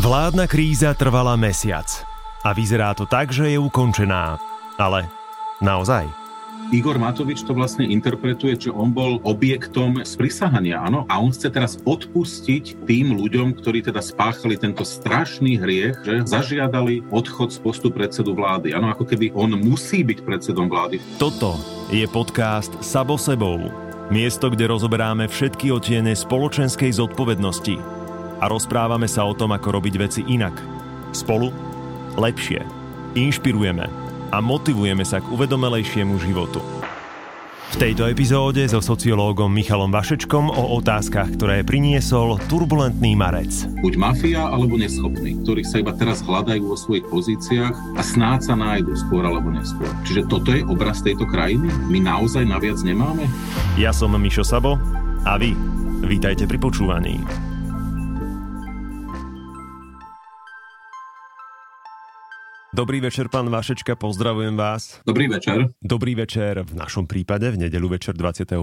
Vládna kríza trvala mesiac a vyzerá to tak, že je ukončená. Ale naozaj? Igor Matovič to vlastne interpretuje, že on bol objektom sprisahania, áno, a on chce teraz odpustiť tým ľuďom, ktorí teda spáchali tento strašný hriech, že zažiadali odchod z postu predsedu vlády. Áno, ako keby on musí byť predsedom vlády. Toto je podcast Sabo sebou. Miesto, kde rozoberáme všetky otiene spoločenskej zodpovednosti a rozprávame sa o tom, ako robiť veci inak. Spolu lepšie. Inšpirujeme a motivujeme sa k uvedomelejšiemu životu. V tejto epizóde so sociológom Michalom Vašečkom o otázkach, ktoré priniesol turbulentný marec. Buď mafia alebo neschopný, ktorí sa iba teraz hľadajú vo svojich pozíciách a snáď sa nájdu skôr alebo neskôr. Čiže toto je obraz tejto krajiny? My naozaj naviac nemáme? Ja som Mišo Sabo a vy vítajte pri počúvaní. Dobrý večer, pán Vašečka, pozdravujem vás. Dobrý večer. Dobrý večer v našom prípade, v nedelu večer 28.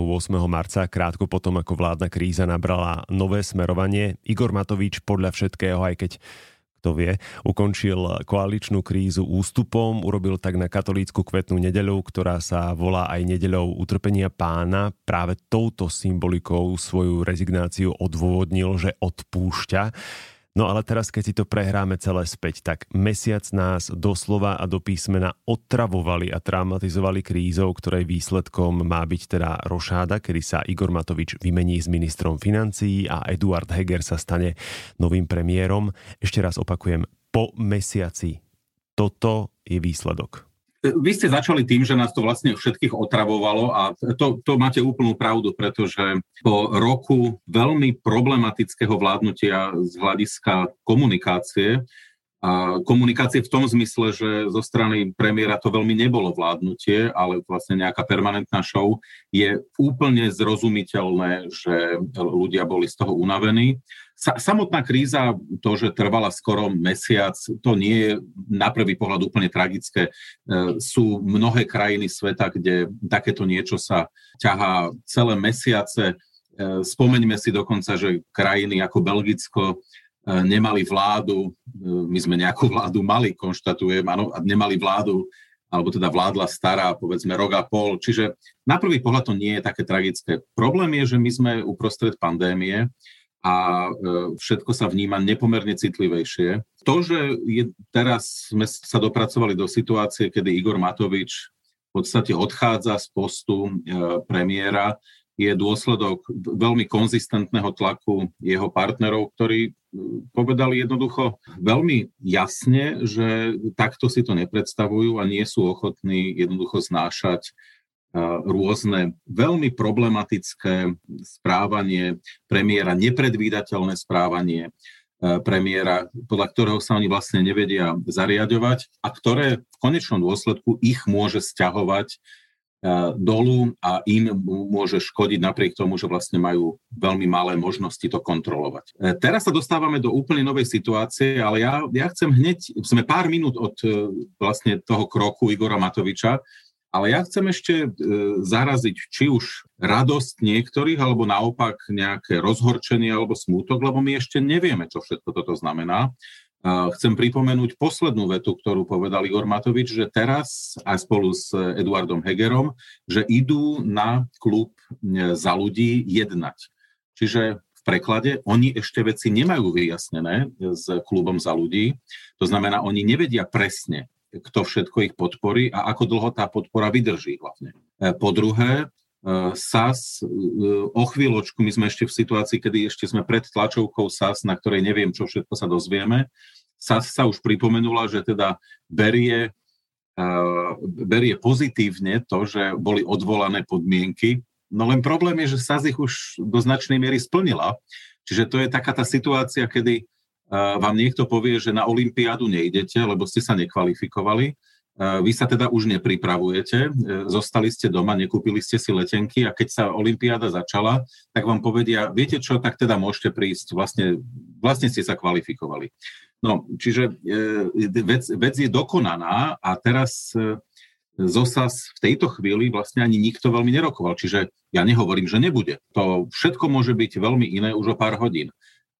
marca, krátko potom, ako vládna kríza nabrala nové smerovanie. Igor Matovič podľa všetkého, aj keď kto vie, ukončil koaličnú krízu ústupom, urobil tak na katolícku kvetnú nedeľu, ktorá sa volá aj nedeľou utrpenia pána. Práve touto symbolikou svoju rezignáciu odôvodnil, že odpúšťa. No ale teraz, keď si to prehráme celé späť, tak mesiac nás doslova a do písmena otravovali a traumatizovali krízou, ktorej výsledkom má byť teda rošáda, kedy sa Igor Matovič vymení s ministrom financií a Eduard Heger sa stane novým premiérom. Ešte raz opakujem, po mesiaci. Toto je výsledok. Vy ste začali tým, že nás to vlastne všetkých otravovalo a to, to máte úplnú pravdu, pretože po roku veľmi problematického vládnutia z hľadiska komunikácie, komunikácie v tom zmysle, že zo strany premiéra to veľmi nebolo vládnutie, ale vlastne nejaká permanentná show, je úplne zrozumiteľné, že ľudia boli z toho unavení. Samotná kríza, to, že trvala skoro mesiac, to nie je na prvý pohľad úplne tragické. E, sú mnohé krajiny sveta, kde takéto niečo sa ťahá celé mesiace. E, spomeňme si dokonca, že krajiny ako Belgicko nemali vládu, my sme nejakú vládu mali, konštatujem, áno, nemali vládu, alebo teda vládla stará, povedzme, rok a pol. Čiže na prvý pohľad to nie je také tragické. Problém je, že my sme uprostred pandémie, a e, všetko sa vníma nepomerne citlivejšie. To, že je, teraz sme sa dopracovali do situácie, kedy Igor Matovič v podstate odchádza z postu e, premiéra, je dôsledok veľmi konzistentného tlaku jeho partnerov, ktorí e, povedali jednoducho veľmi jasne, že takto si to nepredstavujú a nie sú ochotní jednoducho znášať rôzne veľmi problematické správanie premiéra, nepredvídateľné správanie premiéra, podľa ktorého sa oni vlastne nevedia zariadovať a ktoré v konečnom dôsledku ich môže stiahovať dolu a im môže škodiť napriek tomu, že vlastne majú veľmi malé možnosti to kontrolovať. E, teraz sa dostávame do úplne novej situácie, ale ja, ja chcem hneď, sme pár minút od e, vlastne toho kroku Igora Matoviča, ale ja chcem ešte e, zaraziť či už radosť niektorých, alebo naopak nejaké rozhorčenie alebo smútok, lebo my ešte nevieme, čo všetko toto znamená. Chcem pripomenúť poslednú vetu, ktorú povedal Igor Matovič, že teraz aj spolu s Eduardom Hegerom, že idú na klub e, za ľudí jednať. Čiže v preklade oni ešte veci nemajú vyjasnené s klubom za ľudí. To znamená, oni nevedia presne, kto všetko ich podporí a ako dlho tá podpora vydrží hlavne. E, po druhé, e, SAS, e, o chvíľočku, my sme ešte v situácii, kedy ešte sme pred tlačovkou SAS, na ktorej neviem, čo všetko sa dozvieme. SAS sa už pripomenula, že teda berie, berie pozitívne to, že boli odvolané podmienky, no len problém je, že SAS ich už do značnej miery splnila. Čiže to je taká tá situácia, kedy vám niekto povie, že na Olympiádu nejdete, lebo ste sa nekvalifikovali, vy sa teda už nepripravujete, e, zostali ste doma, nekúpili ste si letenky a keď sa Olympiáda začala, tak vám povedia, viete čo, tak teda môžete prísť, vlastne, vlastne ste sa kvalifikovali. No, čiže e, vec, vec je dokonaná a teraz e, Zosas v tejto chvíli vlastne ani nikto veľmi nerokoval, čiže ja nehovorím, že nebude. To všetko môže byť veľmi iné už o pár hodín.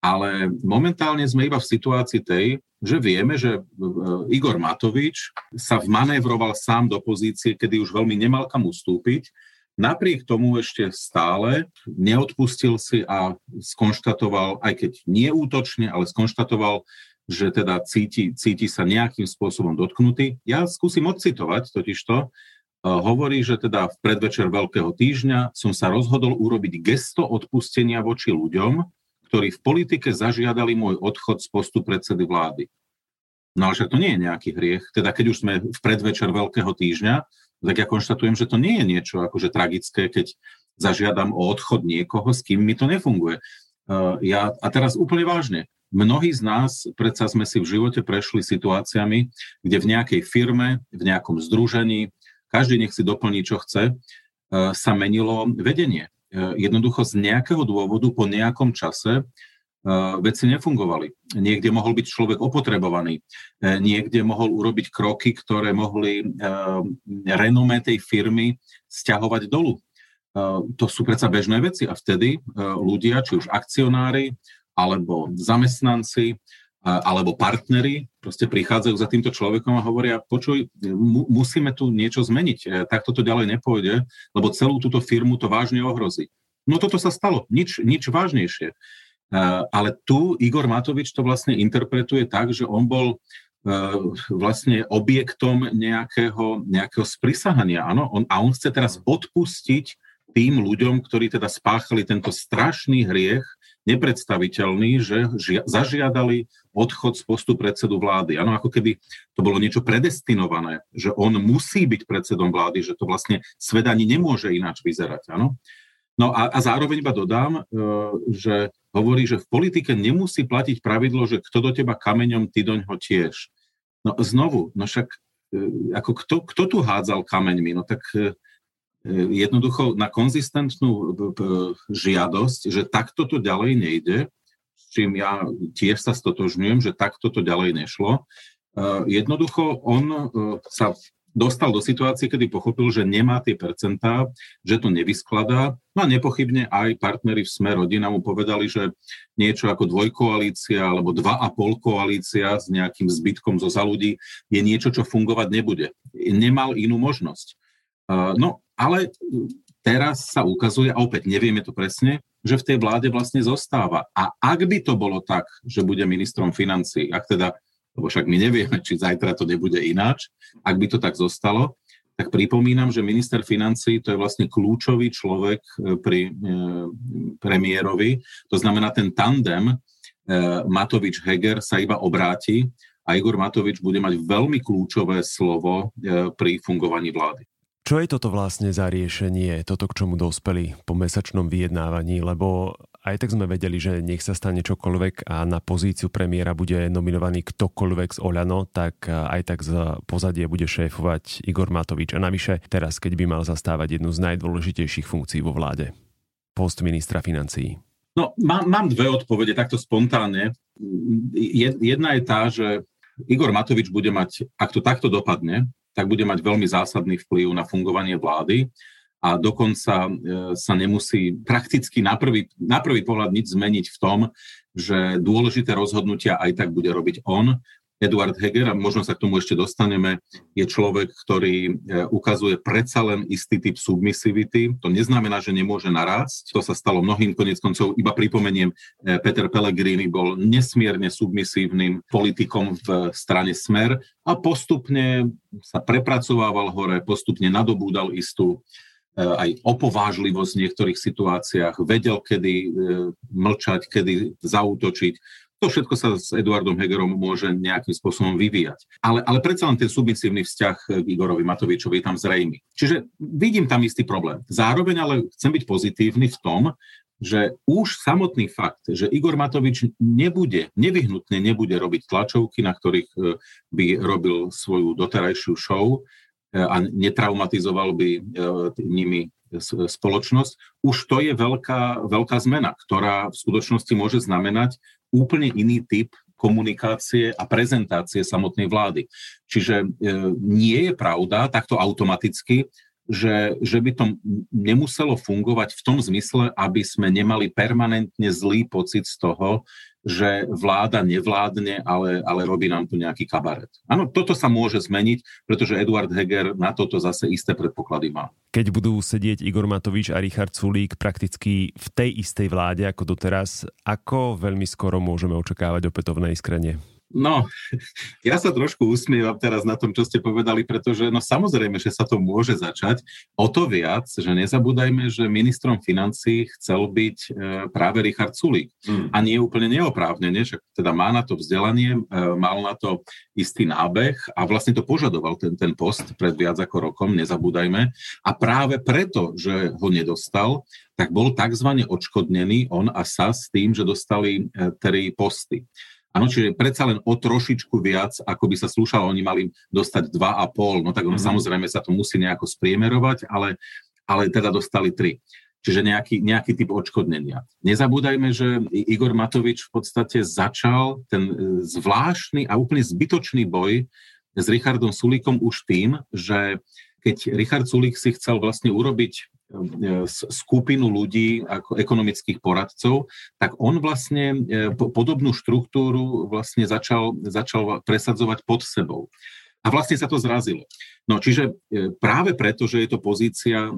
Ale momentálne sme iba v situácii tej, že vieme, že e, Igor Matovič sa vmanévroval sám do pozície, kedy už veľmi nemal kam ustúpiť. Napriek tomu ešte stále neodpustil si a skonštatoval, aj keď nie útočne, ale skonštatoval, že teda cíti, cíti sa nejakým spôsobom dotknutý. Ja skúsim odcitovať totižto. E, hovorí, že teda v predvečer Veľkého týždňa som sa rozhodol urobiť gesto odpustenia voči ľuďom, ktorí v politike zažiadali môj odchod z postu predsedy vlády. No ale však to nie je nejaký hriech. Teda keď už sme v predvečer Veľkého týždňa, tak ja konštatujem, že to nie je niečo akože tragické, keď zažiadam o odchod niekoho, s kým mi to nefunguje. Uh, ja, a teraz úplne vážne. Mnohí z nás predsa sme si v živote prešli situáciami, kde v nejakej firme, v nejakom združení, každý nech si doplní, čo chce, uh, sa menilo vedenie. E, jednoducho z nejakého dôvodu po nejakom čase e, veci nefungovali. Niekde mohol byť človek opotrebovaný, e, niekde mohol urobiť kroky, ktoré mohli renomé tej firmy stiahovať dolu. To sú predsa bežné veci a vtedy ľudia, či už akcionári, alebo zamestnanci, alebo partnery proste prichádzajú za týmto človekom a hovoria, počuj, mu, musíme tu niečo zmeniť, e, takto to ďalej nepôjde, lebo celú túto firmu to vážne ohrozí. No toto sa stalo, nič, nič vážnejšie. E, ale tu Igor Matovič to vlastne interpretuje tak, že on bol e, vlastne objektom nejakého, nejakého sprisahania. Áno? On, a on chce teraz odpustiť tým ľuďom, ktorí teda spáchali tento strašný hriech, nepredstaviteľný, že žia- zažiadali odchod z postu predsedu vlády. Áno, ako keby to bolo niečo predestinované, že on musí byť predsedom vlády, že to vlastne svet ani nemôže ináč vyzerať. Áno? No a, a zároveň iba dodám, e, že hovorí, že v politike nemusí platiť pravidlo, že kto do teba kameňom, ty doňho tiež. No znovu, no však e, ako kto, kto tu hádzal kameňmi? No tak e, jednoducho na konzistentnú žiadosť, že takto to ďalej nejde, s čím ja tiež sa stotožňujem, že takto to ďalej nešlo. Jednoducho on e, sa dostal do situácie, kedy pochopil, že nemá tie percentá, že to nevyskladá. No a nepochybne aj partnery v SME rodina mu povedali, že niečo ako dvojkoalícia alebo dva a pol koalícia s nejakým zbytkom zo za ľudí je niečo, čo fungovať nebude. Nemal inú možnosť. No, ale teraz sa ukazuje, a opäť nevieme to presne, že v tej vláde vlastne zostáva. A ak by to bolo tak, že bude ministrom financí, ak teda, lebo však my nevieme, či zajtra to nebude ináč, ak by to tak zostalo, tak pripomínam, že minister financí to je vlastne kľúčový človek e, pri e, premiérovi. To znamená, ten tandem e, Matovič-Heger sa iba obráti a Igor Matovič bude mať veľmi kľúčové slovo e, pri fungovaní vlády. Čo je toto vlastne za riešenie, toto k čomu dospeli po mesačnom vyjednávaní, lebo aj tak sme vedeli, že nech sa stane čokoľvek a na pozíciu premiéra bude nominovaný ktokoľvek z Oľano, tak aj tak z pozadie bude šéfovať Igor Matovič. A navyše teraz, keď by mal zastávať jednu z najdôležitejších funkcií vo vláde. Post ministra financií. No, mám, mám dve odpovede takto spontánne. Jedna je tá, že Igor Matovič bude mať, ak to takto dopadne, tak bude mať veľmi zásadný vplyv na fungovanie vlády a dokonca e, sa nemusí prakticky na prvý, na prvý pohľad nič zmeniť v tom, že dôležité rozhodnutia aj tak bude robiť on. Eduard Heger, a možno sa k tomu ešte dostaneme, je človek, ktorý e, ukazuje predsa len istý typ submisivity. To neznamená, že nemôže narásť. To sa stalo mnohým konec koncov. Iba pripomeniem, e, Peter Pellegrini bol nesmierne submisívnym politikom v strane Smer a postupne sa prepracovával hore, postupne nadobúdal istú e, aj opovážlivosť v niektorých situáciách, vedel, kedy mlčať, kedy zautočiť. To všetko sa s Eduardom Hegerom môže nejakým spôsobom vyvíjať. Ale, ale predsa len ten submisívny vzťah k Igorovi Matovičovi je tam zrejmy. Čiže vidím tam istý problém. Zároveň ale chcem byť pozitívny v tom, že už samotný fakt, že Igor Matovič nebude, nevyhnutne nebude robiť tlačovky, na ktorých e, by robil svoju doterajšiu show e, a netraumatizoval by e, nimi spoločnosť, už to je veľká, veľká zmena, ktorá v skutočnosti môže znamenať úplne iný typ komunikácie a prezentácie samotnej vlády. Čiže e, nie je pravda takto automaticky, že, že by to nemuselo fungovať v tom zmysle, aby sme nemali permanentne zlý pocit z toho, že vláda nevládne, ale, ale robí nám tu nejaký kabaret. Áno, toto sa môže zmeniť, pretože Eduard Heger na toto zase isté predpoklady má. Keď budú sedieť Igor Matovič a Richard Sulík prakticky v tej istej vláde ako doteraz, ako veľmi skoro môžeme očakávať opätovné iskrenie? No, ja sa trošku usmievam teraz na tom, čo ste povedali, pretože no samozrejme, že sa to môže začať. O to viac, že nezabúdajme, že ministrom financí chcel byť e, práve Richard Sulík. Mm. A nie úplne neoprávnene, že teda má na to vzdelanie, e, mal na to istý nábeh a vlastne to požadoval ten, ten post pred viac ako rokom, nezabúdajme. A práve preto, že ho nedostal, tak bol tzv. odškodnený on a sa s tým, že dostali e, tri posty. Áno, čiže predsa len o trošičku viac, ako by sa slúšalo, oni mali dostať 2,5, no tak ono, mm-hmm. samozrejme sa to musí nejako spriemerovať, ale, ale teda dostali 3. Čiže nejaký, nejaký typ odškodnenia. Nezabúdajme, že Igor Matovič v podstate začal ten e, zvláštny a úplne zbytočný boj s Richardom Sulíkom už tým, že keď Richard Sulík si chcel vlastne urobiť skupinu ľudí ako ekonomických poradcov, tak on vlastne e, podobnú štruktúru vlastne začal, začal presadzovať pod sebou. A vlastne sa to zrazilo. No čiže e, práve preto, že je to pozícia,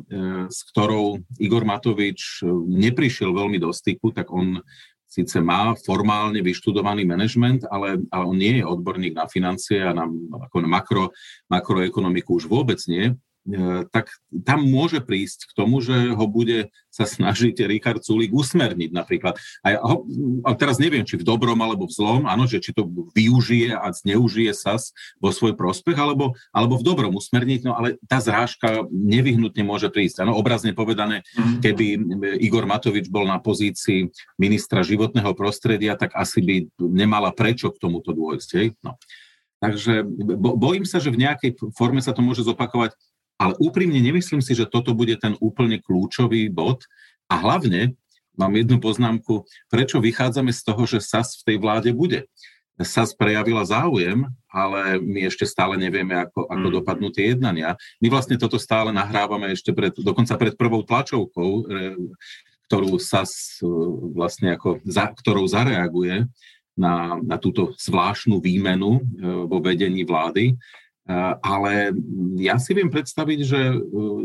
s ktorou Igor Matovič neprišiel veľmi do styku, tak on síce má formálne vyštudovaný manažment, ale, ale on nie je odborník na financie a na, ako na makro, makroekonomiku už vôbec nie. E, tak tam môže prísť k tomu, že ho bude sa snažiť Richard Sulik usmerniť napríklad. A, ho, a teraz neviem, či v dobrom alebo v zlom, áno, že či to využije a zneužije SAS vo svoj prospech, alebo, alebo v dobrom usmerniť, no ale tá zrážka nevyhnutne môže prísť. Áno, obrazne povedané, mm. keby Igor Matovič bol na pozícii ministra životného prostredia, tak asi by nemala prečo k tomuto dôjsť. No. Takže bojím sa, že v nejakej forme sa to môže zopakovať ale úprimne nemyslím si, že toto bude ten úplne kľúčový bod. A hlavne mám jednu poznámku, prečo vychádzame z toho, že SAS v tej vláde bude. SAS prejavila záujem, ale my ešte stále nevieme, ako, ako mm. dopadnú tie jednania. My vlastne toto stále nahrávame ešte pred, dokonca pred prvou tlačovkou, e, ktorú SAS e, vlastne ako, za, ktorou zareaguje na, na túto zvláštnu výmenu e, vo vedení vlády. Ale ja si viem predstaviť, že e,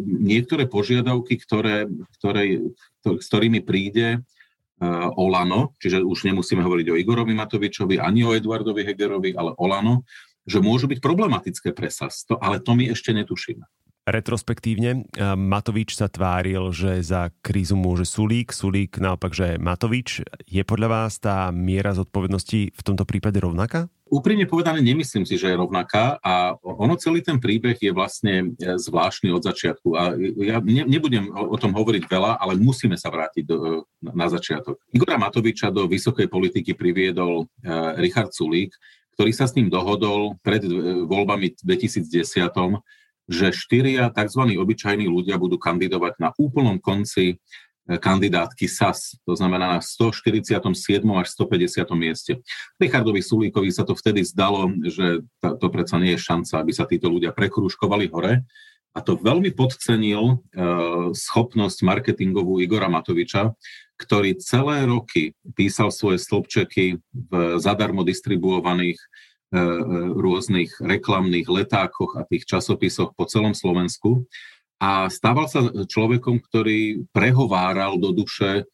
niektoré požiadavky, ktoré, ktoré, s ktorými príde e, Olano, čiže už nemusíme hovoriť o Igorovi Matovičovi, ani o Eduardovi Hegerovi, ale Olano, že môžu byť problematické pre SAS, to, ale to my ešte netušíme. Retrospektívne Matovič sa tváril, že za krízu môže Sulík, Sulík naopak, že Matovič. Je podľa vás tá miera zodpovednosti v tomto prípade rovnaká? Úprimne povedané, nemyslím si, že je rovnaká a ono celý ten príbeh je vlastne e, zvláštny od začiatku. A ja ne, nebudem o, tom hovoriť veľa, ale musíme sa vrátiť do, na začiatok. Igora Matoviča do vysokej politiky priviedol Richard Sulík, ktorý sa s ním dohodol pred voľbami 2010 že štyria tzv. obyčajní ľudia budú kandidovať na úplnom konci e, kandidátky SAS, to znamená na 147. až 150. mieste. Richardovi Sulíkovi sa to vtedy zdalo, že to predsa nie je šanca, aby sa títo ľudia prekrúškovali hore. A to veľmi podcenil uh, schopnosť marketingovú Igora Matoviča, ktorý celé roky písal svoje stĺpčeky v zadarmo distribuovaných E, e, rôznych reklamných letákoch a tých časopisoch po celom Slovensku a stával sa človekom, ktorý prehováral do duše e,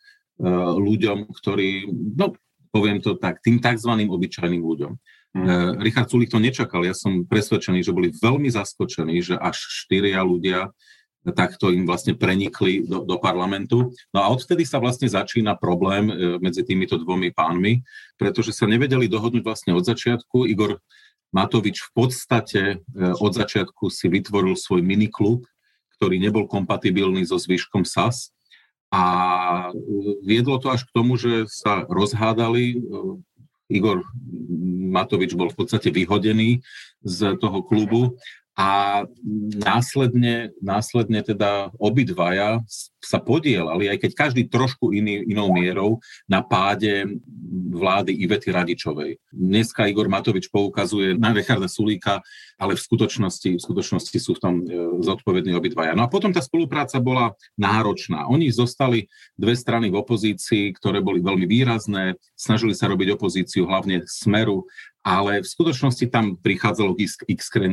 ľuďom, ktorí, no poviem to tak, tým tzv. obyčajným ľuďom. Mm. Richard Sulik to nečakal, ja som presvedčený, že boli veľmi zaskočení, že až štyria ľudia takto im vlastne prenikli do, do parlamentu. No a odvtedy sa vlastne začína problém e, medzi týmito dvomi pánmi, pretože sa nevedeli dohodnúť vlastne od začiatku. Igor Matovič v podstate e, od začiatku si vytvoril svoj miniklub, ktorý nebol kompatibilný so zvyškom SAS a e, viedlo to až k tomu, že sa rozhádali. Igor Matovič bol v podstate vyhodený z toho klubu a následne, následne teda obidvaja sa podielali, aj keď každý trošku iný, inou mierou, na páde vlády Ivety Radičovej. Dneska Igor Matovič poukazuje na Richarda Sulíka, ale v skutočnosti, v skutočnosti sú v tom e, zodpovední obidvaja. No a potom tá spolupráca bola náročná. Oni zostali dve strany v opozícii, ktoré boli veľmi výrazné, snažili sa robiť opozíciu hlavne smeru, ale v skutočnosti tam prichádzalo k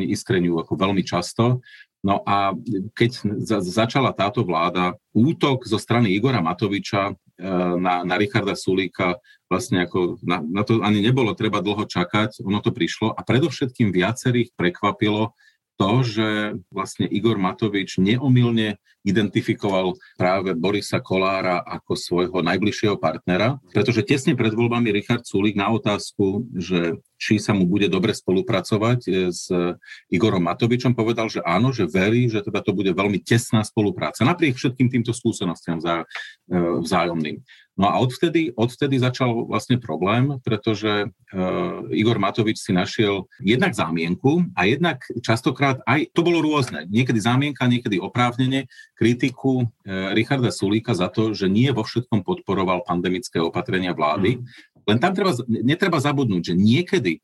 iskreniu ako veľmi často No a keď za, začala táto vláda, útok zo strany Igora Matoviča e, na, na Richarda Sulíka, vlastne ako na, na to ani nebolo treba dlho čakať, ono to prišlo a predovšetkým viacerých prekvapilo, to, že vlastne Igor Matovič neomilne identifikoval práve Borisa Kolára ako svojho najbližšieho partnera, pretože tesne pred voľbami Richard Sulik na otázku, že či sa mu bude dobre spolupracovať e, s Igorom Matovičom, povedal, že áno, že verí, že teda to bude veľmi tesná spolupráca, napriek všetkým týmto skúsenostiam e, vzájomným. No a odvtedy, odvtedy začal vlastne problém, pretože uh, Igor Matovič si našiel jednak zámienku a jednak častokrát aj, to bolo rôzne, niekedy zámienka, niekedy oprávnene, kritiku uh, Richarda Sulíka za to, že nie vo všetkom podporoval pandemické opatrenia vlády. Mm. Len tam treba, netreba zabudnúť, že niekedy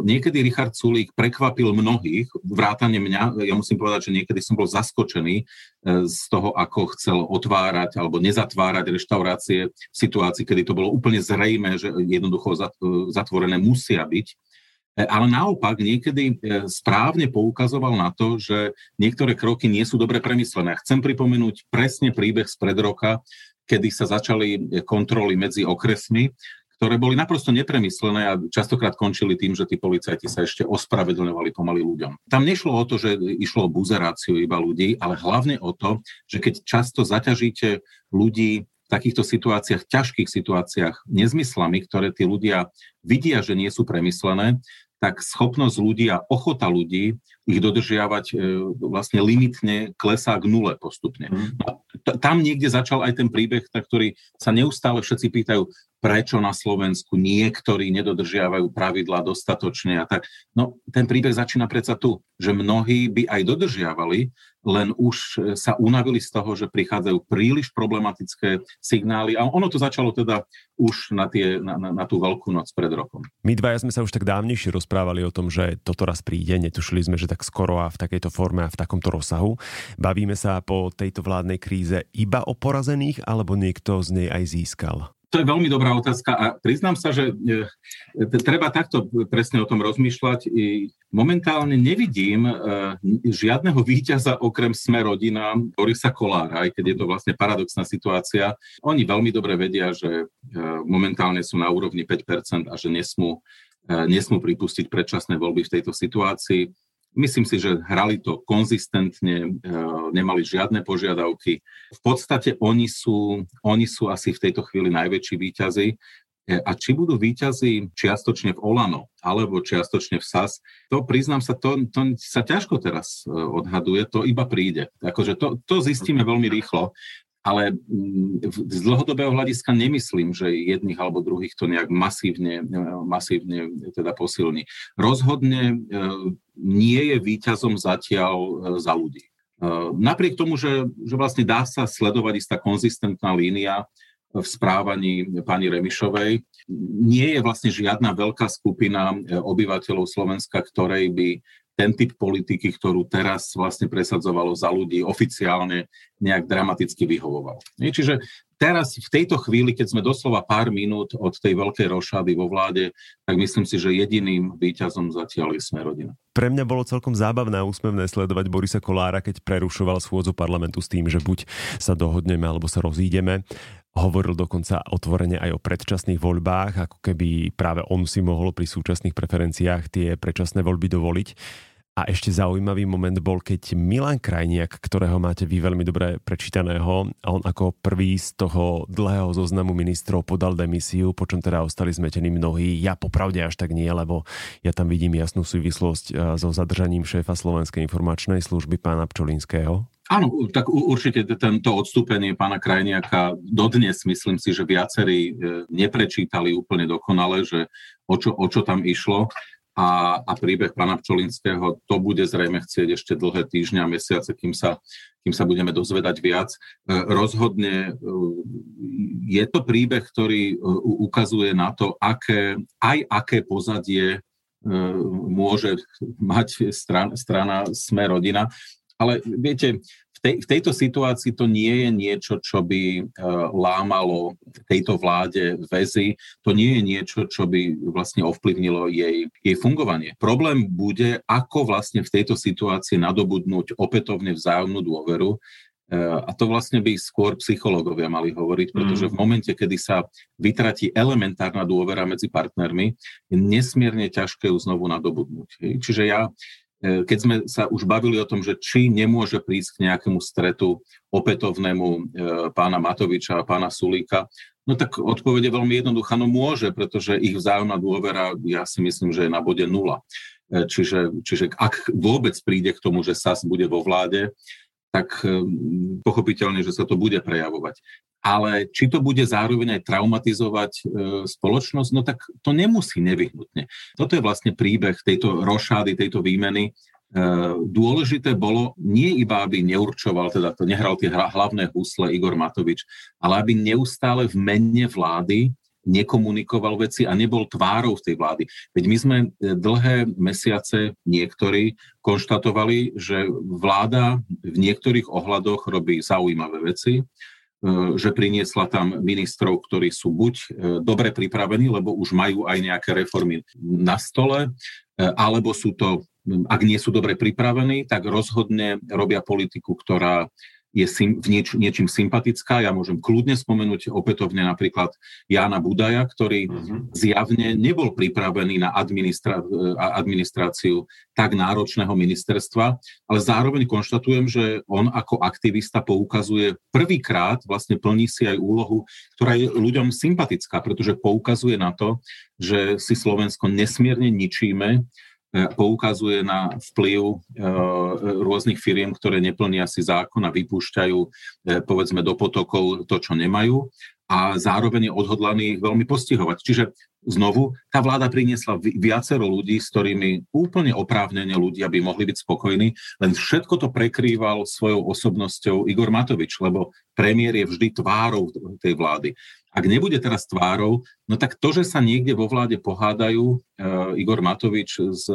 niekedy Richard Sulík prekvapil mnohých, vrátane mňa, ja musím povedať, že niekedy som bol zaskočený uh, z toho, ako chcel otvárať alebo nezatvárať reštaurácie v situácii, kedy to bolo úplne zrejme, že jednoducho zatvorené musia byť. E, ale naopak niekedy správne poukazoval na to, že niektoré kroky nie sú dobre premyslené. Chcem pripomenúť presne príbeh z pred roka, kedy sa začali kontroly medzi okresmi ktoré boli naprosto nepremyslené a častokrát končili tým, že tí policajti sa ešte ospravedlňovali pomaly ľuďom. Tam nešlo o to, že išlo o buzeráciu iba ľudí, ale hlavne o to, že keď často zaťažíte ľudí v takýchto situáciách, ťažkých situáciách nezmyslami, ktoré tí ľudia vidia, že nie sú premyslené, tak schopnosť ľudí a ochota ľudí ich dodržiavať e, vlastne limitne klesá k nule postupne. Mm. Tam niekde začal aj ten príbeh, na ktorý sa neustále všetci pýtajú, prečo na Slovensku niektorí nedodržiavajú pravidlá dostatočne a tak. No, ten príbeh začína predsa tu, že mnohí by aj dodržiavali, len už sa unavili z toho, že prichádzajú príliš problematické signály a ono to začalo teda už na, tie, na, na, na tú veľkú noc pred rokom. My dvaja sme sa už tak dávnejšie rozprávali o tom, že toto raz príde, netušili sme, že tak skoro a v takejto forme a v takomto rozsahu. Bavíme sa po tejto vládnej kríze iba o porazených, alebo niekto z nej aj získal? To je veľmi dobrá otázka a priznám sa, že e, treba takto presne o tom rozmýšľať. Momentálne nevidím e, žiadneho víťaza okrem Sme rodina Borisa Kolára, aj keď je to vlastne paradoxná situácia. Oni veľmi dobre vedia, že e, momentálne sú na úrovni 5% a že nesmú, nesmú pripustiť predčasné voľby v tejto situácii. Myslím si, že hrali to konzistentne, e, nemali žiadne požiadavky. V podstate oni sú, oni sú asi v tejto chvíli najväčší výťazi. E, a či budú výťazí čiastočne v Olano alebo čiastočne v SAS, to priznám sa, to, to sa ťažko teraz e, odhaduje, to iba príde. Akože to, to zistíme veľmi rýchlo ale mm, z dlhodobého hľadiska nemyslím, že jedných alebo druhých to nejak masívne, masívne teda posilní. Rozhodne nie je výťazom zatiaľ e, za ľudí. Napriek tomu, že, že vlastne dá sa sledovať istá konzistentná línia v správaní pani Remišovej, nie je vlastne žiadna veľká skupina obyvateľov Slovenska, ktorej by ten typ politiky, ktorú teraz vlastne presadzovalo za ľudí, oficiálne nejak dramaticky vyhovoval. Čiže teraz, v tejto chvíli, keď sme doslova pár minút od tej veľkej rošady vo vláde, tak myslím si, že jediným výťazom zatiaľ je sme rodina. Pre mňa bolo celkom zábavné a úsmevné sledovať Borisa Kolára, keď prerušoval schôdzu parlamentu s tým, že buď sa dohodneme, alebo sa rozídeme. Hovoril dokonca otvorene aj o predčasných voľbách, ako keby práve on si mohol pri súčasných preferenciách tie predčasné voľby dovoliť. A ešte zaujímavý moment bol, keď Milan Krajniak, ktorého máte vy veľmi dobre prečítaného, on ako prvý z toho dlhého zoznamu ministrov podal demisiu, počom teda ostali zmetení mnohí. Ja popravde až tak nie, lebo ja tam vidím jasnú súvislosť eh, so zadržaním šéfa Slovenskej informačnej služby pána Pčolinského. Áno, tak určite tento odstúpenie pána Krajniaka dodnes myslím si, že viacerí e, neprečítali úplne dokonale, že o čo, o čo tam išlo. A, a príbeh pána Pčolinského, to bude zrejme chcieť ešte dlhé týždňa a mesiace, kým sa, kým sa budeme dozvedať viac. E, rozhodne e, je to príbeh, ktorý e, ukazuje na to, aké, aj aké pozadie môže mať strana, strana Sme rodina. Ale viete, tej, v tejto situácii to nie je niečo, čo by uh, lámalo tejto vláde väzy, to nie je niečo, čo by vlastne ovplyvnilo jej, jej fungovanie. Problém bude, ako vlastne v tejto situácii nadobudnúť opätovne vzájomnú dôveru, uh, a to vlastne by skôr psychológovia mali hovoriť, pretože mm. v momente, kedy sa vytratí elementárna dôvera medzi partnermi, je nesmierne ťažké ju znovu nadobudnúť. Čiže ja keď sme sa už bavili o tom, že či nemôže prísť k nejakému stretu opätovnému e, pána Matoviča a pána Sulíka, no tak odpovede veľmi jednoduchá, no môže, pretože ich vzájomná dôvera, ja si myslím, že je na bode nula. E, čiže, čiže ak vôbec príde k tomu, že SAS bude vo vláde, tak pochopiteľne, že sa to bude prejavovať ale či to bude zároveň aj traumatizovať e, spoločnosť, no tak to nemusí nevyhnutne. Toto je vlastne príbeh tejto rošády, tejto výmeny. E, dôležité bolo nie iba, aby neurčoval, teda to nehral tie hlavné husle Igor Matovič, ale aby neustále v mene vlády nekomunikoval veci a nebol tvárou v tej vlády. Veď my sme e, dlhé mesiace niektorí konštatovali, že vláda v niektorých ohľadoch robí zaujímavé veci, že priniesla tam ministrov, ktorí sú buď e, dobre pripravení, lebo už majú aj nejaké reformy na stole, e, alebo sú to, ak nie sú dobre pripravení, tak rozhodne robia politiku, ktorá je sim, v nieč, niečím sympatická. Ja môžem kľudne spomenúť opätovne napríklad Jána Budaja, ktorý uh-huh. zjavne nebol pripravený na administra, administráciu tak náročného ministerstva, ale zároveň konštatujem, že on ako aktivista poukazuje prvýkrát, vlastne plní si aj úlohu, ktorá je ľuďom sympatická, pretože poukazuje na to, že si Slovensko nesmierne ničíme, poukazuje na vplyv e, rôznych firiem, ktoré neplnia si zákon a vypúšťajú e, povedzme do potokov to, čo nemajú a zároveň je odhodlaný veľmi postihovať. Čiže znovu, tá vláda priniesla viacero ľudí, s ktorými úplne oprávnene ľudia by mohli byť spokojní, len všetko to prekrýval svojou osobnosťou Igor Matovič, lebo premiér je vždy tvárou tej vlády. Ak nebude teraz tvárou, no tak to, že sa niekde vo vláde pohádajú e, Igor Matovič s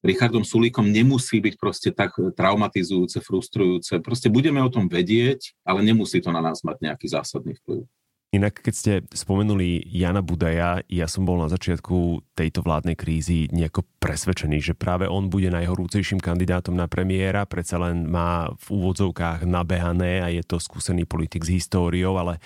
Richardom Sulíkom nemusí byť proste tak traumatizujúce, frustrujúce. Proste budeme o tom vedieť, ale nemusí to na nás mať nejaký zásadný vplyv. Inak, keď ste spomenuli Jana Budaja, ja som bol na začiatku tejto vládnej krízy nejako presvedčený, že práve on bude najhorúcejším kandidátom na premiéra, predsa len má v úvodzovkách nabehané a je to skúsený politik s históriou, ale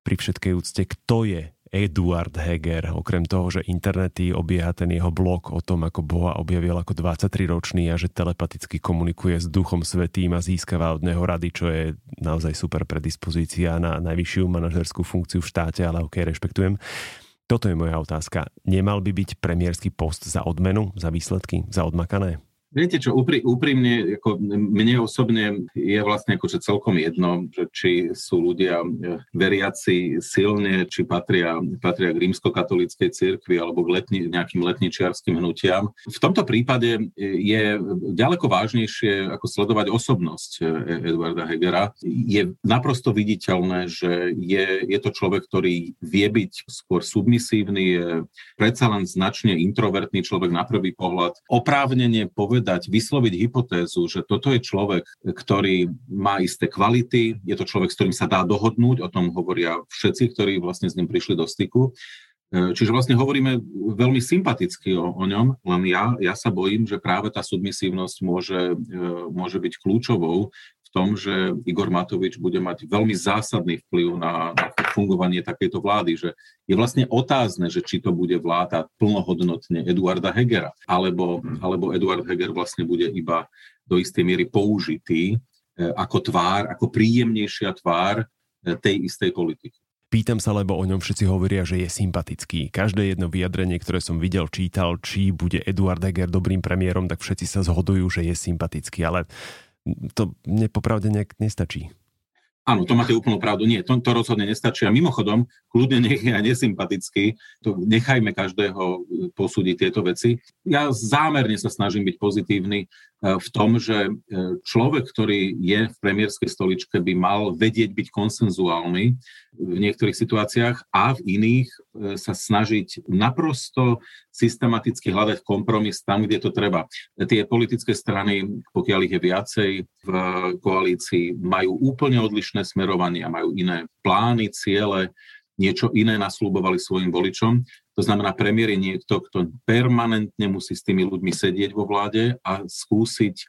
pri všetkej úcte, kto je Eduard Heger, okrem toho, že internety obieha ten jeho blog o tom, ako Boha objavil ako 23-ročný a že telepaticky komunikuje s duchom svetým a získava od neho rady, čo je naozaj super predispozícia na najvyššiu manažerskú funkciu v štáte, ale ok, rešpektujem. Toto je moja otázka. Nemal by byť premiérsky post za odmenu, za výsledky, za odmakané? Viete čo, úpri, úprimne, ako mne osobne je vlastne akože celkom jedno, že či sú ľudia e, veriaci silne, či patria, patria k rímskokatolíckej cirkvi alebo k letni, nejakým letničiarským hnutiam. V tomto prípade je ďaleko vážnejšie ako sledovať osobnosť e, Eduarda Hegera. Je naprosto viditeľné, že je, je to človek, ktorý vie byť skôr submisívny, je predsa len značne introvertný človek na prvý pohľad. Oprávnenie povedať, povedať, vysloviť hypotézu, že toto je človek, ktorý má isté kvality, je to človek, s ktorým sa dá dohodnúť, o tom hovoria všetci, ktorí vlastne s ním prišli do styku. E, čiže vlastne hovoríme veľmi sympaticky o, o ňom, len ja, ja sa bojím, že práve tá submisívnosť môže, e, môže byť kľúčovou tom, že Igor Matovič bude mať veľmi zásadný vplyv na, na fungovanie takejto vlády, že je vlastne otázne, že či to bude vláda plnohodnotne Eduarda Hegera, alebo, alebo Eduard Heger vlastne bude iba do istej miery použitý e, ako tvár, ako príjemnejšia tvár e, tej istej politiky. Pýtam sa, lebo o ňom všetci hovoria, že je sympatický. Každé jedno vyjadrenie, ktoré som videl, čítal, či bude Eduard Heger dobrým premiérom, tak všetci sa zhodujú, že je sympatický. Ale to mne popravde nejak nestačí. Áno, to máte úplnú pravdu. Nie, to, to rozhodne nestačí. A mimochodom, kľudne nech je nesympatický, to nechajme každého posúdiť tieto veci. Ja zámerne sa snažím byť pozitívny v tom, že e, človek, ktorý je v premiérskej stoličke, by mal vedieť byť konsenzuálny v niektorých situáciách a v iných sa snažiť naprosto systematicky hľadať kompromis tam, kde to treba. Tie politické strany, pokiaľ ich je viacej v koalícii, majú úplne odlišné smerovania, majú iné plány, ciele, niečo iné naslúbovali svojim voličom. To znamená, premiér je niekto, kto permanentne musí s tými ľuďmi sedieť vo vláde a skúsiť e,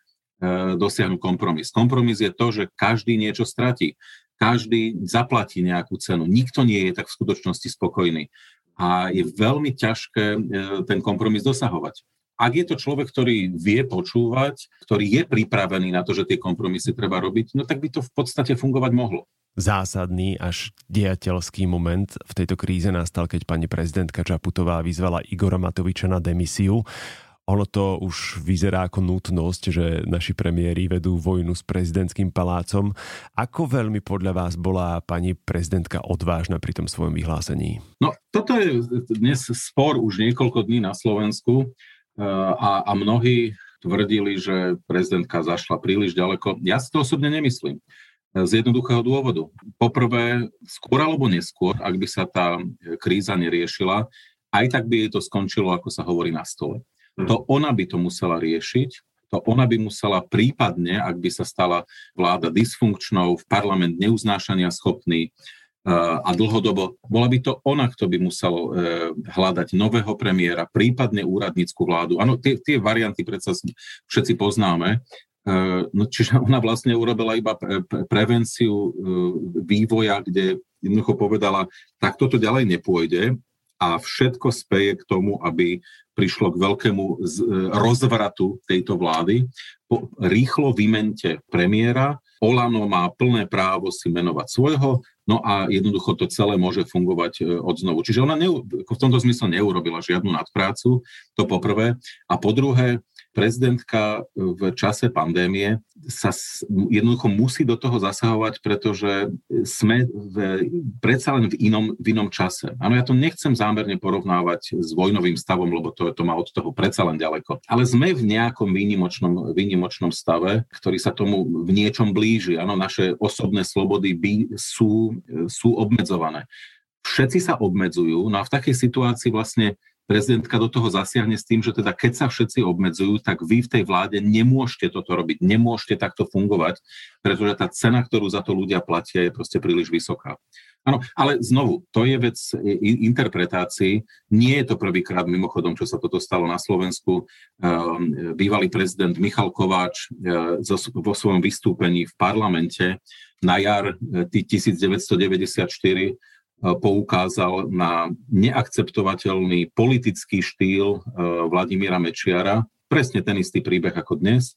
dosiahnuť kompromis. Kompromis je to, že každý niečo stratí. Každý zaplatí nejakú cenu. Nikto nie je tak v skutočnosti spokojný. A je veľmi ťažké e, ten kompromis dosahovať. Ak je to človek, ktorý vie počúvať, ktorý je pripravený na to, že tie kompromisy treba robiť, no tak by to v podstate fungovať mohlo zásadný až diateľský moment v tejto kríze nastal, keď pani prezidentka Čaputová vyzvala Igora Matoviča na demisiu. Ono to už vyzerá ako nutnosť, že naši premiéri vedú vojnu s prezidentským palácom. Ako veľmi podľa vás bola pani prezidentka odvážna pri tom svojom vyhlásení? No, toto je dnes spor už niekoľko dní na Slovensku eh, a, a mnohí tvrdili, že prezidentka zašla príliš ďaleko. Ja si to osobne nemyslím. Z jednoduchého dôvodu. Poprvé, skôr alebo neskôr, ak by sa tá kríza neriešila, aj tak by jej to skončilo, ako sa hovorí na stole. Mm. To ona by to musela riešiť, to ona by musela prípadne, ak by sa stala vláda dysfunkčnou, v parlament neuznášania schopný eh, a dlhodobo, bola by to ona, kto by musel eh, hľadať nového premiéra, prípadne úradnícku vládu. Áno, tie, tie varianty predsa všetci poznáme, no, čiže ona vlastne urobila iba prevenciu eh, vývoja, kde jednoducho povedala, tak toto ďalej nepôjde a všetko speje k tomu, aby prišlo k veľkému eh, rozvratu tejto vlády. Po rýchlo vymente premiéra, Olano má plné právo si menovať svojho, no a jednoducho to celé môže fungovať od znovu. Čiže ona neu, v tomto zmysle neurobila žiadnu nadprácu, to poprvé. A po druhé, prezidentka v čase pandémie sa jednoducho musí do toho zasahovať, pretože sme v, predsa len v inom, v inom čase. Áno, ja to nechcem zámerne porovnávať s vojnovým stavom, lebo to, to má od toho predsa len ďaleko. Ale sme v nejakom výnimočnom, výnimočnom stave, ktorý sa tomu v niečom blíži. Áno, naše osobné slobody by, sú, sú obmedzované. Všetci sa obmedzujú, no a v takej situácii vlastne prezidentka do toho zasiahne s tým, že teda keď sa všetci obmedzujú, tak vy v tej vláde nemôžete toto robiť, nemôžete takto fungovať, pretože tá cena, ktorú za to ľudia platia, je proste príliš vysoká. Áno, ale znovu, to je vec interpretácií. Nie je to prvýkrát mimochodom, čo sa toto stalo na Slovensku. Ehm, bývalý prezident Michal Kováč e, vo svojom vystúpení v parlamente na jar 1994 e, poukázal na neakceptovateľný politický štýl e, Vladimíra Mečiara, presne ten istý príbeh ako dnes,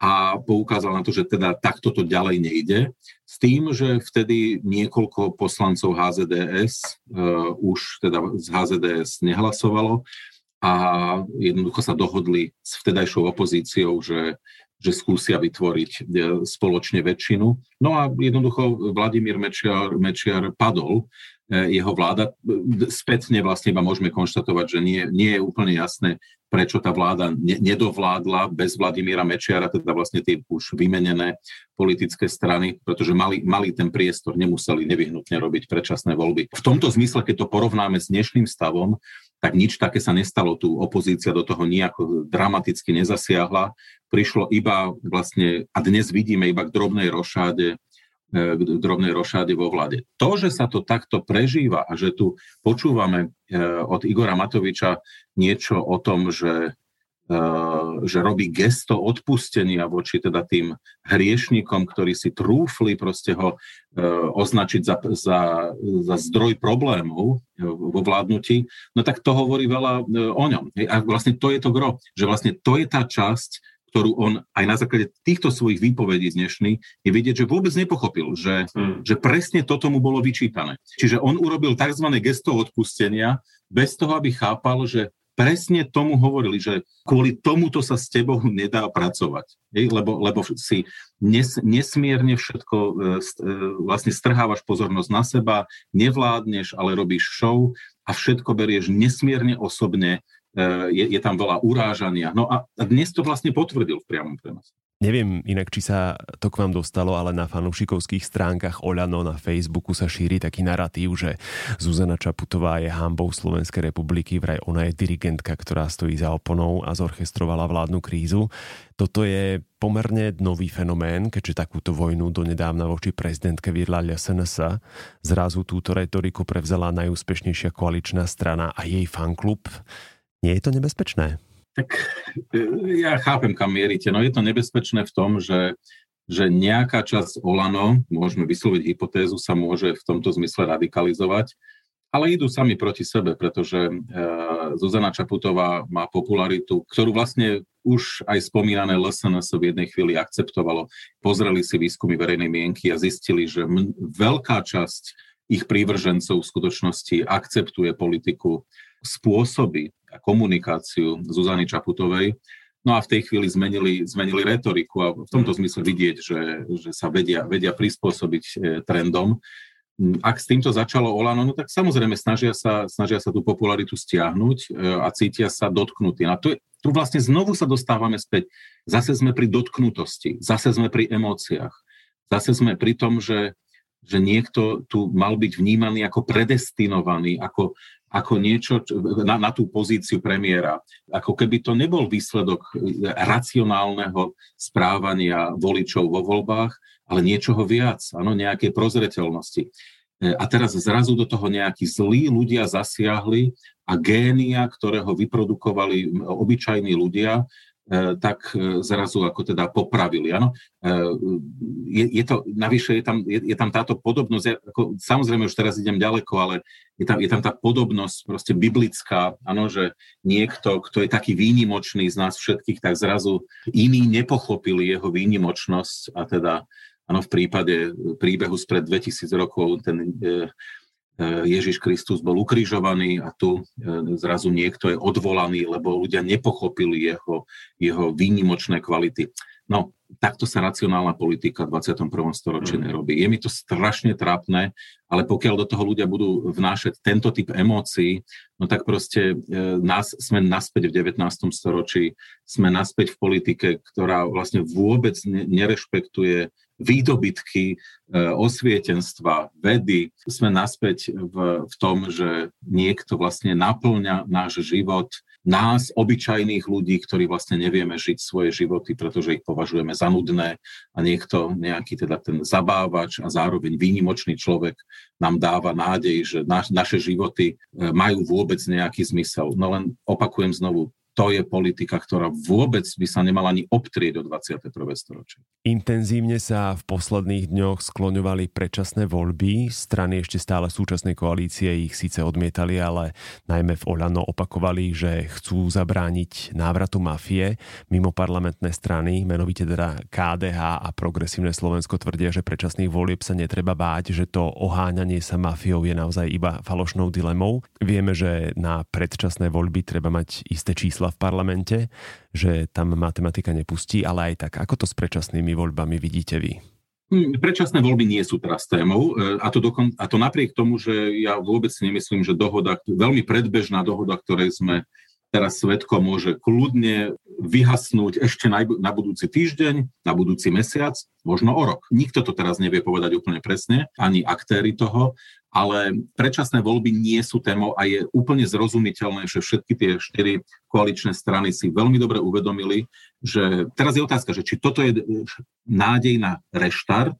a poukázal na to, že teda takto to ďalej nejde, s tým, že vtedy niekoľko poslancov HZDS uh, e, už teda z HZDS nehlasovalo a jednoducho sa dohodli s vtedajšou opozíciou, že, že skúsia vytvoriť uh, spoločne väčšinu. No a jednoducho Vladimír Mečiar, Mečiar padol E, jeho vláda. Spätne vlastne iba môžeme konštatovať, že nie, nie je úplne jasné, prečo tá vláda ne, nedovládla bez Vladimíra Mečiara, teda vlastne tie už vymenené politické strany, pretože mali, mali ten priestor, nemuseli nevyhnutne robiť predčasné voľby. V tomto zmysle, keď to porovnáme s dnešným stavom, tak nič také sa nestalo. Tu opozícia do toho nejako dramaticky nezasiahla. Prišlo iba vlastne, a dnes vidíme iba k drobnej rošáde k drobnej rošáde vo vlade. To, že sa to takto prežíva a že tu počúvame e, od Igora Matoviča niečo o tom, že, e, že robí gesto odpustenia voči teda tým hriešnikom, ktorí si trúfli proste ho e, označiť za, za, za zdroj problémov vo vládnutí, no tak to hovorí veľa o ňom. A vlastne to je to gro, že vlastne to je tá časť, ktorú on aj na základe týchto svojich výpovedí dnešných je vidieť, že vôbec nepochopil, že, hmm. že presne toto mu bolo vyčítané. Čiže on urobil tzv. gesto odpustenia bez toho, aby chápal, že presne tomu hovorili, že kvôli tomuto sa s tebou nedá pracovať. Lebo, lebo si nes, nesmierne všetko e, e, vlastne strhávaš pozornosť na seba, nevládneš, ale robíš show a všetko berieš nesmierne osobne, e, je, je tam veľa urážania. No a dnes to vlastne potvrdil v priamom prenose. Neviem inak, či sa to k vám dostalo, ale na fanúšikovských stránkach Oľano na Facebooku sa šíri taký narratív, že Zuzana Čaputová je hambou Slovenskej republiky, vraj ona je dirigentka, ktorá stojí za oponou a zorchestrovala vládnu krízu. Toto je pomerne nový fenomén, keďže takúto vojnu donedávna voči prezidentke viedla SNS. Zrazu túto retoriku prevzala najúspešnejšia koaličná strana a jej fanklub. Nie je to nebezpečné? Tak e, ja chápem, kam mierite. No je to nebezpečné v tom, že, že nejaká časť Olano, môžeme vysloviť hypotézu, sa môže v tomto zmysle radikalizovať, ale idú sami proti sebe, pretože e, Zuzana Čaputová má popularitu, ktorú vlastne už aj spomínané LSNS v jednej chvíli akceptovalo. Pozreli si výskumy verejnej mienky a zistili, že m- veľká časť ich prívržencov v skutočnosti akceptuje politiku, spôsoby a komunikáciu Zuzany Čaputovej. No a v tej chvíli zmenili, zmenili retoriku a v tomto zmysle vidieť, že, že sa vedia, vedia prispôsobiť e, trendom. Ak s týmto začalo Olano, no tak samozrejme snažia sa, snažia sa tú popularitu stiahnuť e, a cítia sa dotknutí. A tu, tu vlastne znovu sa dostávame späť. Zase sme pri dotknutosti, zase sme pri emóciách, zase sme pri tom, že, že niekto tu mal byť vnímaný ako predestinovaný, ako, ako niečo na, na tú pozíciu premiéra. Ako keby to nebol výsledok racionálneho správania voličov vo voľbách, ale niečoho viac, áno, nejaké prozreteľnosti. A teraz zrazu do toho nejakí zlí ľudia zasiahli a génia, ktorého vyprodukovali obyčajní ľudia, E, tak e, zrazu ako teda popravili. Ano? E, je, je to, navyše je tam, je, je tam táto podobnosť, ako, samozrejme už teraz idem ďaleko, ale je tam, je tam tá podobnosť proste biblická, ano, že niekto, kto je taký výnimočný z nás všetkých, tak zrazu iní nepochopili jeho výnimočnosť a teda Áno, v prípade príbehu spred 2000 rokov ten E, Ježiš Kristus bol ukrižovaný a tu e, zrazu niekto je odvolaný, lebo ľudia nepochopili jeho, jeho výnimočné kvality. No, takto sa racionálna politika v 21. storočí mm. nerobí. Je mi to strašne trápne, ale pokiaľ do toho ľudia budú vnášať tento typ emócií, no tak proste e, nás, sme naspäť v 19. storočí, sme naspäť v politike, ktorá vlastne vôbec nerešpektuje výdobytky e, osvietenstva, vedy. Sme naspäť v, v tom, že niekto vlastne naplňa náš život, nás, obyčajných ľudí, ktorí vlastne nevieme žiť svoje životy, pretože ich považujeme za nudné a niekto, nejaký teda ten zabávač a zároveň výnimočný človek nám dáva nádej, že na, naše životy e, majú vôbec nejaký zmysel. No len opakujem znovu, to je politika, ktorá vôbec by sa nemala ani obtrieť do 21. storočia. Intenzívne sa v posledných dňoch skloňovali predčasné voľby. Strany ešte stále súčasnej koalície ich síce odmietali, ale najmä v Olano opakovali, že chcú zabrániť návratu mafie. Mimo parlamentné strany, menovite teda KDH a Progresívne Slovensko tvrdia, že predčasných volieb sa netreba báť, že to oháňanie sa mafiou je naozaj iba falošnou dilemou. Vieme, že na predčasné voľby treba mať isté čísla čísla v parlamente, že tam matematika nepustí, ale aj tak. Ako to s predčasnými voľbami vidíte vy? Hm, predčasné voľby nie sú teraz témou e, a to, dokon, a to napriek tomu, že ja vôbec nemyslím, že dohoda, veľmi predbežná dohoda, ktorej sme teraz svetko môže kľudne vyhasnúť ešte na, na budúci týždeň, na budúci mesiac, možno o rok. Nikto to teraz nevie povedať úplne presne, ani aktéry toho, ale predčasné voľby nie sú témou a je úplne zrozumiteľné, že všetky tie štyri koaličné strany si veľmi dobre uvedomili, že teraz je otázka, že či toto je nádej na reštart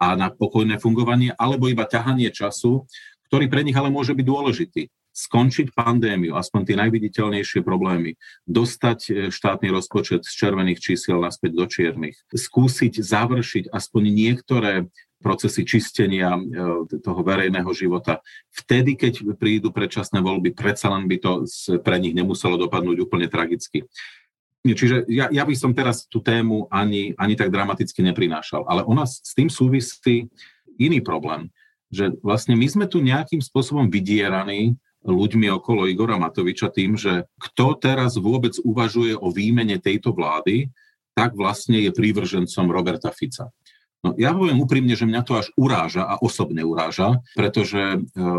a na pokojné fungovanie, alebo iba ťahanie času, ktorý pre nich ale môže byť dôležitý. Skončiť pandémiu, aspoň tie najviditeľnejšie problémy, dostať e, štátny rozpočet z červených čísiel naspäť do čiernych, skúsiť završiť aspoň niektoré procesy čistenia e, toho verejného života. Vtedy, keď prídu predčasné voľby, predsa len by to pre nich nemuselo dopadnúť úplne tragicky. Čiže ja, ja by som teraz tú tému ani, ani tak dramaticky neprinášal, ale ona s tým súvisí iný problém, že vlastne my sme tu nejakým spôsobom vydieraní ľuďmi okolo Igora Matoviča tým, že kto teraz vôbec uvažuje o výmene tejto vlády, tak vlastne je prívržencom Roberta Fica. No, ja poviem úprimne, že mňa to až uráža a osobne uráža, pretože e,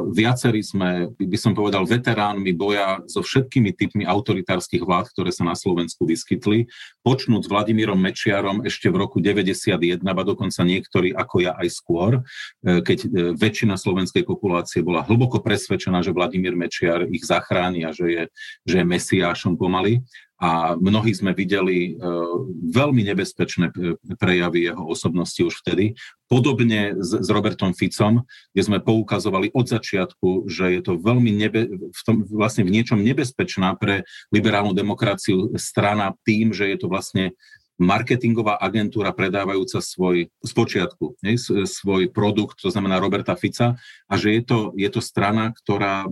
viacerí sme, by som povedal, veteránmi boja so všetkými typmi autoritárskych vlád, ktoré sa na Slovensku vyskytli, počnúť s Vladimírom Mečiarom ešte v roku 91, a dokonca niektorí ako ja aj skôr, e, keď e, väčšina slovenskej populácie bola hlboko presvedčená, že Vladimír Mečiar ich zachráni a že je, že je mesiášom pomaly a mnohí sme videli uh, veľmi nebezpečné prejavy jeho osobnosti už vtedy. Podobne s, s Robertom Ficom, kde sme poukazovali od začiatku, že je to veľmi nebe, v tom, vlastne v niečom nebezpečná pre liberálnu demokraciu strana tým, že je to vlastne marketingová agentúra predávajúca svoj, z počiatku, ne, svoj produkt, to znamená Roberta Fica, a že je to, je to strana, ktorá e,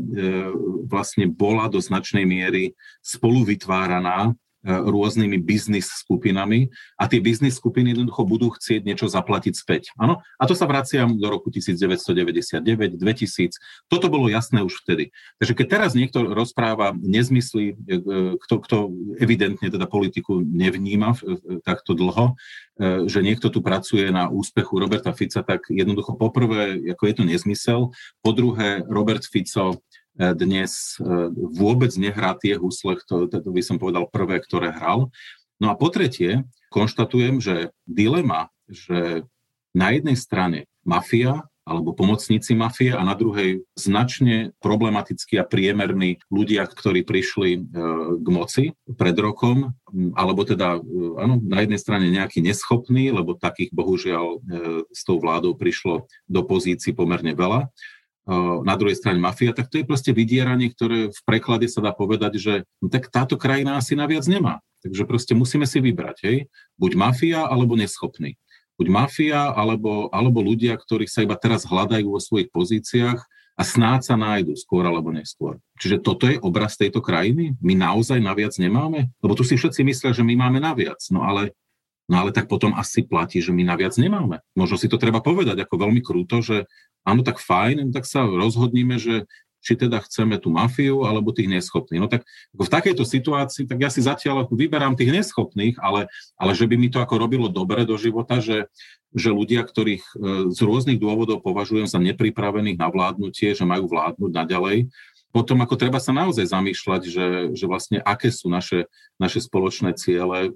vlastne bola do značnej miery spoluvytváraná rôznymi biznis skupinami a tie biznis skupiny jednoducho budú chcieť niečo zaplatiť späť. Áno? A to sa vraciam do roku 1999, 2000. Toto bolo jasné už vtedy. Takže keď teraz niekto rozpráva nezmysly, e, kto, kto evidentne teda politiku nevníma takto dlho, e, že niekto tu pracuje na úspechu Roberta Fica, tak jednoducho poprvé, ako je to nezmysel, po druhé, Robert Fico dnes e, vôbec nehrá tie husle, to, by som povedal prvé, ktoré hral. No a po tretie, konštatujem, že dilema, že na jednej strane mafia alebo pomocníci mafie a na druhej značne problematickí a priemerní ľudia, ktorí prišli e, k moci pred rokom, alebo teda e, áno, na jednej strane nejaký neschopný, lebo takých bohužiaľ s tou vládou prišlo do pozícií pomerne veľa, na druhej strane mafia, tak to je proste vydieranie, ktoré v preklade sa dá povedať, že no tak táto krajina asi naviac nemá. Takže proste musíme si vybrať, hej, buď mafia alebo neschopný. Buď mafia alebo, alebo ľudia, ktorí sa iba teraz hľadajú vo svojich pozíciách a snáď sa nájdu skôr alebo neskôr. Čiže toto je obraz tejto krajiny? My naozaj naviac nemáme? Lebo tu si všetci myslia, že my máme naviac. No ale No ale tak potom asi platí, že my naviac nemáme. Možno si to treba povedať ako veľmi krúto, že áno, tak fajn, tak sa rozhodníme, že či teda chceme tú mafiu alebo tých neschopných. No tak v takejto situácii, tak ja si zatiaľ vyberám tých neschopných, ale, ale že by mi to ako robilo dobre do života, že, že ľudia, ktorých e, z rôznych dôvodov považujem za nepripravených na vládnutie, že majú vládnuť naďalej, potom ako treba sa naozaj zamýšľať, že, že vlastne aké sú naše, naše spoločné ciele uh,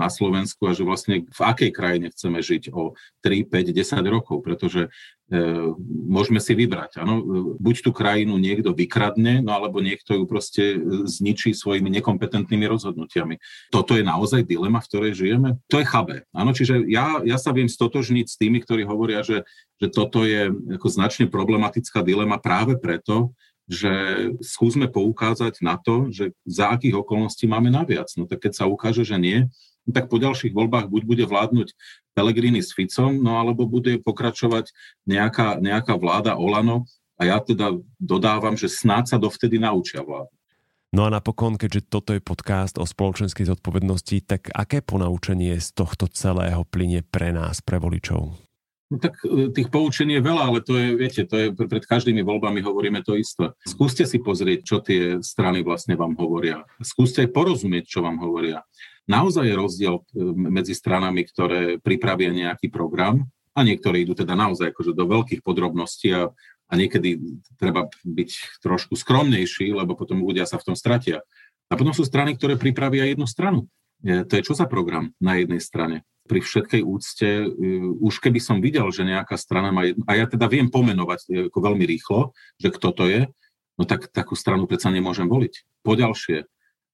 na Slovensku a že vlastne v akej krajine chceme žiť o 3, 5, 10 rokov, pretože e, môžeme si vybrať. Ano? Buď tú krajinu niekto vykradne, no alebo niekto ju proste zničí svojimi nekompetentnými rozhodnutiami. Toto je naozaj dilema, v ktorej žijeme. To je chabé. Ano? Čiže ja, ja sa viem stotožniť s tými, ktorí hovoria, že, že toto je ako značne problematická dilema práve preto, že skúsme poukázať na to, že za akých okolností máme naviac. No tak keď sa ukáže, že nie, no tak po ďalších voľbách buď bude vládnuť Pelegrini s Ficom, no alebo bude pokračovať nejaká, nejaká vláda Olano a ja teda dodávam, že snáď sa dovtedy naučia vládu. No a napokon, keďže toto je podcast o spoločenskej zodpovednosti, tak aké ponaučenie z tohto celého plyne pre nás, pre voličov? No tak e, tých poučení je veľa, ale to je, viete, to je pred každými voľbami hovoríme to isté. Skúste si pozrieť, čo tie strany vlastne vám hovoria. Skúste aj porozumieť, čo vám hovoria. Naozaj je rozdiel e, medzi stranami, ktoré pripravia nejaký program a niektoré idú teda naozaj akože do veľkých podrobností a, a niekedy treba byť trošku skromnejší, lebo potom ľudia sa v tom stratia. A potom sú strany, ktoré pripravia jednu stranu. E, to je čo za program na jednej strane? pri všetkej úcte, e, už keby som videl, že nejaká strana má jednu, a ja teda viem pomenovať ako veľmi rýchlo, že kto to je, no tak takú stranu predsa nemôžem voliť. Poďalšie,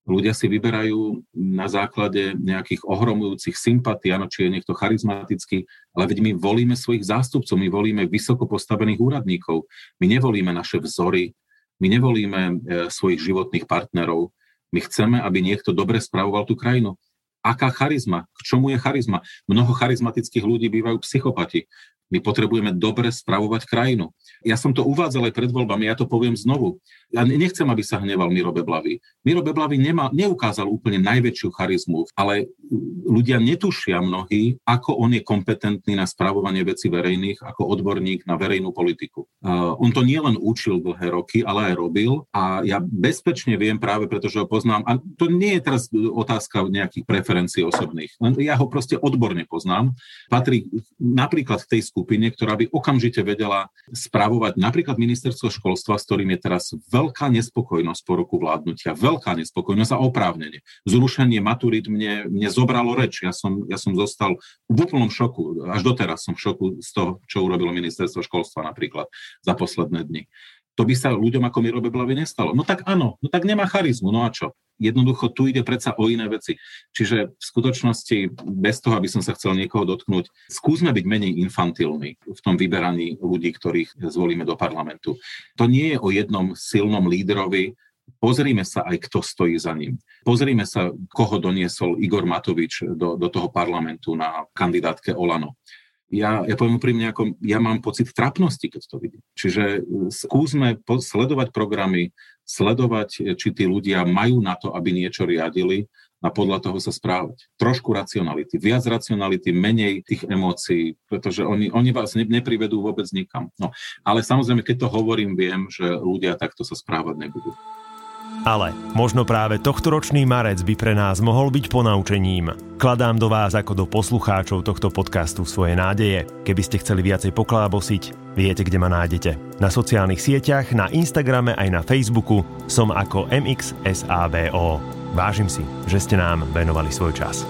ľudia si vyberajú na základe nejakých ohromujúcich sympatí, áno, či je niekto charizmatický, ale veď my volíme svojich zástupcov, my volíme vysoko postavených úradníkov, my nevolíme naše vzory, my nevolíme e, svojich životných partnerov, my chceme, aby niekto dobre spravoval tú krajinu. Aká charizma, k čomu je charizma. Mnoho charizmatických ľudí bývajú psychopati. My potrebujeme dobre spravovať krajinu. Ja som to uvádzal aj pred voľbami, ja to poviem znovu. Ja nechcem, aby sa hneval Miro Beblavý. Miro Beblavý nema, neukázal úplne najväčšiu charizmu, ale ľudia netušia mnohí, ako on je kompetentný na spravovanie veci verejných, ako odborník na verejnú politiku. Uh, on to nielen učil dlhé roky, ale aj robil a ja bezpečne viem práve, pretože ho poznám, a to nie je teraz otázka nejakých preferencií osobných, ja ho proste odborne poznám. Patrí napríklad v tej skupine, ktorá by okamžite vedela spravovať napríklad ministerstvo školstva, s ktorým je teraz veľká nespokojnosť po roku vládnutia, veľká nespokojnosť a oprávnenie. Zrušenie maturit mne, mne zobralo reč. Ja som, ja som zostal v úplnom šoku. Až doteraz som v šoku z toho, čo urobilo ministerstvo školstva napríklad za posledné dni. To by sa ľuďom ako Miro Beblavi nestalo. No tak áno, no tak nemá charizmu, no a čo? Jednoducho tu ide predsa o iné veci. Čiže v skutočnosti, bez toho, aby som sa chcel niekoho dotknúť, skúsme byť menej infantilní v tom vyberaní ľudí, ktorých zvolíme do parlamentu. To nie je o jednom silnom lídrovi, Pozrime sa aj, kto stojí za ním. Pozrime sa, koho doniesol Igor Matovič do, do toho parlamentu na kandidátke Olano ja, ja poviem úprimne, ako ja mám pocit trapnosti, keď to vidím. Čiže e, skúsme sledovať programy, sledovať, e, či tí ľudia majú na to, aby niečo riadili a podľa toho sa správať. Trošku racionality, viac racionality, menej tých emócií, pretože oni, oni vás ne, neprivedú vôbec nikam. No, ale samozrejme, keď to hovorím, viem, že ľudia takto sa správať nebudú. Ale možno práve tohtoročný marec by pre nás mohol byť ponaučením. Kladám do vás ako do poslucháčov tohto podcastu svoje nádeje. Keby ste chceli viacej poklábosiť, viete, kde ma nájdete. Na sociálnych sieťach, na Instagrame aj na Facebooku som ako MXSABO. Vážim si, že ste nám venovali svoj čas.